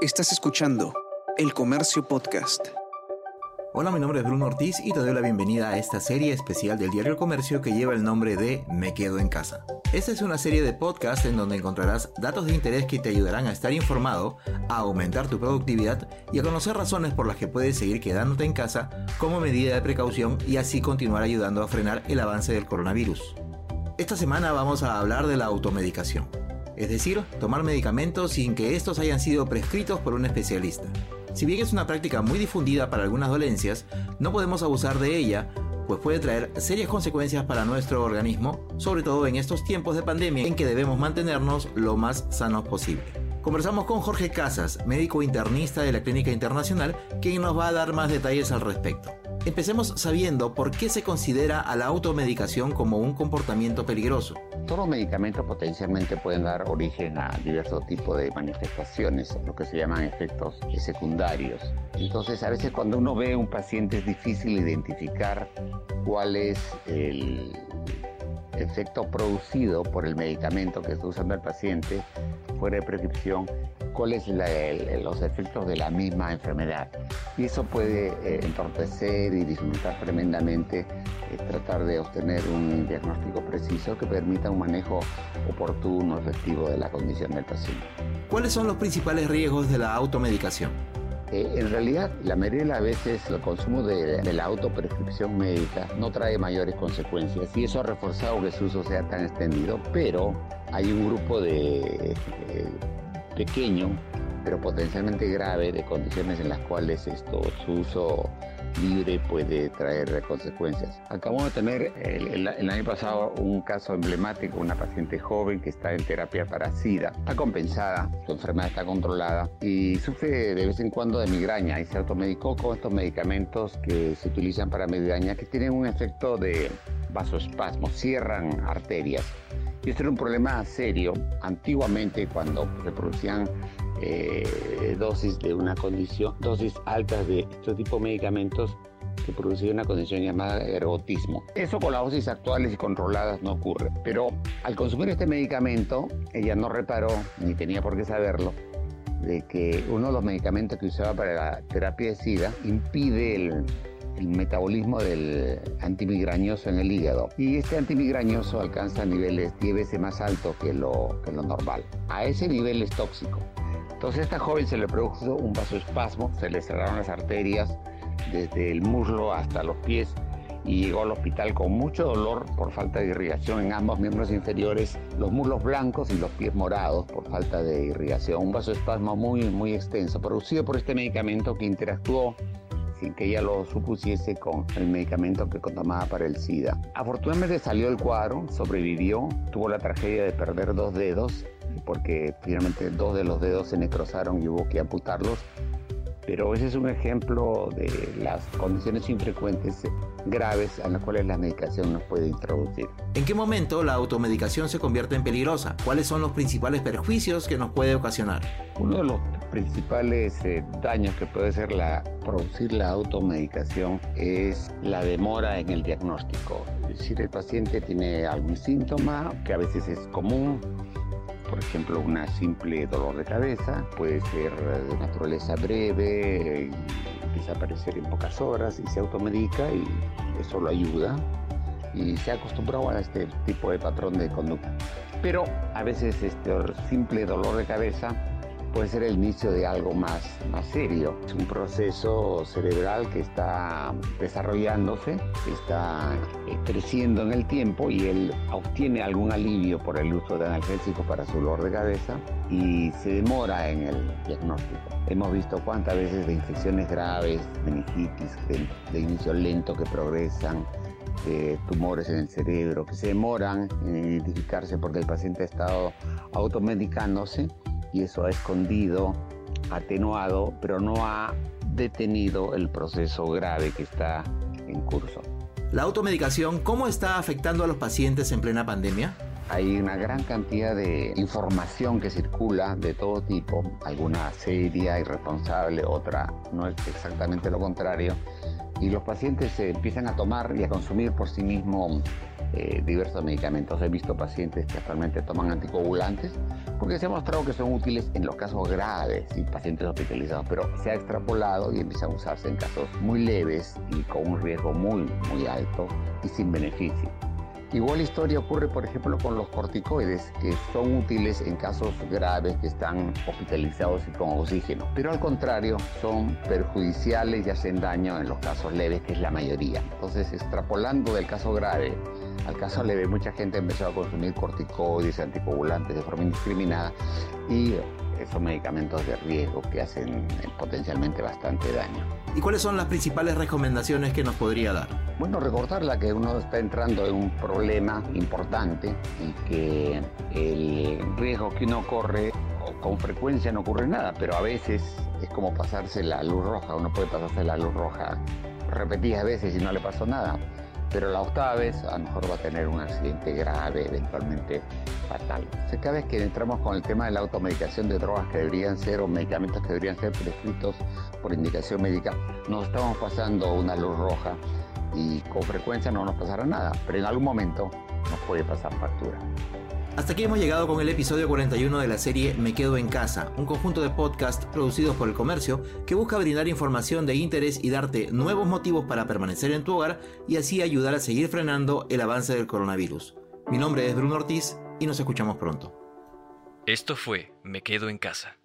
Estás escuchando El Comercio Podcast. Hola, mi nombre es Bruno Ortiz y te doy la bienvenida a esta serie especial del diario El Comercio que lleva el nombre de Me Quedo en Casa. Esta es una serie de podcasts en donde encontrarás datos de interés que te ayudarán a estar informado, a aumentar tu productividad y a conocer razones por las que puedes seguir quedándote en casa como medida de precaución y así continuar ayudando a frenar el avance del coronavirus. Esta semana vamos a hablar de la automedicación es decir, tomar medicamentos sin que estos hayan sido prescritos por un especialista. Si bien es una práctica muy difundida para algunas dolencias, no podemos abusar de ella, pues puede traer serias consecuencias para nuestro organismo, sobre todo en estos tiempos de pandemia en que debemos mantenernos lo más sanos posible. Conversamos con Jorge Casas, médico internista de la Clínica Internacional, quien nos va a dar más detalles al respecto. Empecemos sabiendo por qué se considera a la automedicación como un comportamiento peligroso. Todos los medicamentos potencialmente pueden dar origen a diversos tipos de manifestaciones, lo que se llaman efectos secundarios. Entonces, a veces cuando uno ve a un paciente es difícil identificar cuál es el efecto producido por el medicamento que está usando el paciente fuera de prescripción cuáles los efectos de la misma enfermedad. Y eso puede eh, entorpecer y disminuir tremendamente eh, tratar de obtener un diagnóstico preciso que permita un manejo oportuno, efectivo de la condición del paciente. ¿Cuáles son los principales riesgos de la automedicación? Eh, en realidad, la mayoría de las veces el consumo de, de, la autoprescripción médica no trae mayores consecuencias y eso ha reforzado que su uso sea tan extendido, pero hay un grupo de pequeño, pero potencialmente grave, de condiciones en las cuales esto, su uso libre puede traer consecuencias. Acabamos de tener el, año pasado un caso emblemático, una paciente joven que está en terapia para SIDA, está compensada, su enfermedad está controlada y sufre de vez en cuando de migraña y se automedicó con estos medicamentos que se utilizan para migraña que tienen un efecto de vasoespasmo, cierran arterias. Y esto era un problema serio. Antiguamente, cuando se producían eh, dosis de una condición, dosis altas de este tipo de medicamentos, se producía una condición llamada ergotismo. Eso con las dosis actuales y controladas no ocurre. Pero al consumir este medicamento, ella no reparó, ni tenía por qué saberlo, de que uno de los medicamentos que usaba para la terapia de SIDA impide el el metabolismo del antimigrañoso en el hígado. Y este antimigrañoso alcanza niveles 10 veces más altos que lo, que lo normal. A ese nivel es tóxico. Entonces a esta joven se le produjo un vasoespasmo, se le cerraron las arterias desde el muslo hasta los pies y llegó al hospital con mucho dolor por falta de irrigación en ambos miembros inferiores, los muslos blancos y los pies morados por falta de irrigación. Un vasoespasmo muy, muy extenso, producido por este medicamento que interactuó sin que ella lo supusiese con el medicamento que tomaba para el SIDA. Afortunadamente salió del cuadro, sobrevivió, tuvo la tragedia de perder dos dedos, porque finalmente dos de los dedos se necrosaron y hubo que amputarlos pero ese es un ejemplo de las condiciones infrecuentes graves a las cuales la medicación nos puede introducir. ¿En qué momento la automedicación se convierte en peligrosa? ¿Cuáles son los principales perjuicios que nos puede ocasionar? Uno de los principales eh, daños que puede ser la, producir la automedicación es la demora en el diagnóstico. Es decir, el paciente tiene algún síntoma que a veces es común, por ejemplo, una simple dolor de cabeza puede ser de naturaleza breve, empieza a aparecer en pocas horas y se automedica y eso lo ayuda y se ha acostumbrado a este tipo de patrón de conducta. Pero a veces este simple dolor de cabeza puede ser el inicio de algo más, más serio. Es un proceso cerebral que está desarrollándose, está eh, creciendo en el tiempo y él obtiene algún alivio por el uso de analgésicos para su dolor de cabeza y se demora en el diagnóstico. Hemos visto cuántas veces de infecciones graves, meningitis, de, de inicio lento que progresan, tumores en el cerebro que se demoran en identificarse porque el paciente ha estado automedicándose y eso ha escondido, atenuado, pero no ha detenido el proceso grave que está en curso. ¿La automedicación cómo está afectando a los pacientes en plena pandemia? Hay una gran cantidad de información que circula de todo tipo, alguna seria, irresponsable, otra no es exactamente lo contrario, y los pacientes se empiezan a tomar y a consumir por sí mismos eh, diversos medicamentos. He visto pacientes que actualmente toman anticoagulantes porque se ha mostrado que son útiles en los casos graves y pacientes hospitalizados, pero se ha extrapolado y empieza a usarse en casos muy leves y con un riesgo muy, muy alto y sin beneficio. Igual historia ocurre, por ejemplo, con los corticoides, que son útiles en casos graves que están hospitalizados y con oxígeno, pero al contrario son perjudiciales y hacen daño en los casos leves, que es la mayoría. Entonces, extrapolando del caso grave al caso leve, mucha gente empezó a consumir corticoides, anticoagulantes de forma indiscriminada y esos medicamentos de riesgo que hacen eh, potencialmente bastante daño. ¿Y cuáles son las principales recomendaciones que nos podría dar? Bueno, recordarla que uno está entrando en un problema importante y que el riesgo que uno corre con frecuencia no ocurre nada, pero a veces es como pasarse la luz roja, uno puede pasarse la luz roja repetidas veces y no le pasó nada pero la octava vez a lo mejor va a tener un accidente grave, eventualmente fatal. cada vez que entramos con el tema de la automedicación de drogas que deberían ser o medicamentos que deberían ser prescritos por indicación médica, nos estamos pasando una luz roja y con frecuencia no nos pasará nada, pero en algún momento nos puede pasar factura. Hasta aquí hemos llegado con el episodio 41 de la serie Me Quedo en Casa, un conjunto de podcasts producidos por el comercio que busca brindar información de interés y darte nuevos motivos para permanecer en tu hogar y así ayudar a seguir frenando el avance del coronavirus. Mi nombre es Bruno Ortiz y nos escuchamos pronto. Esto fue Me Quedo en Casa.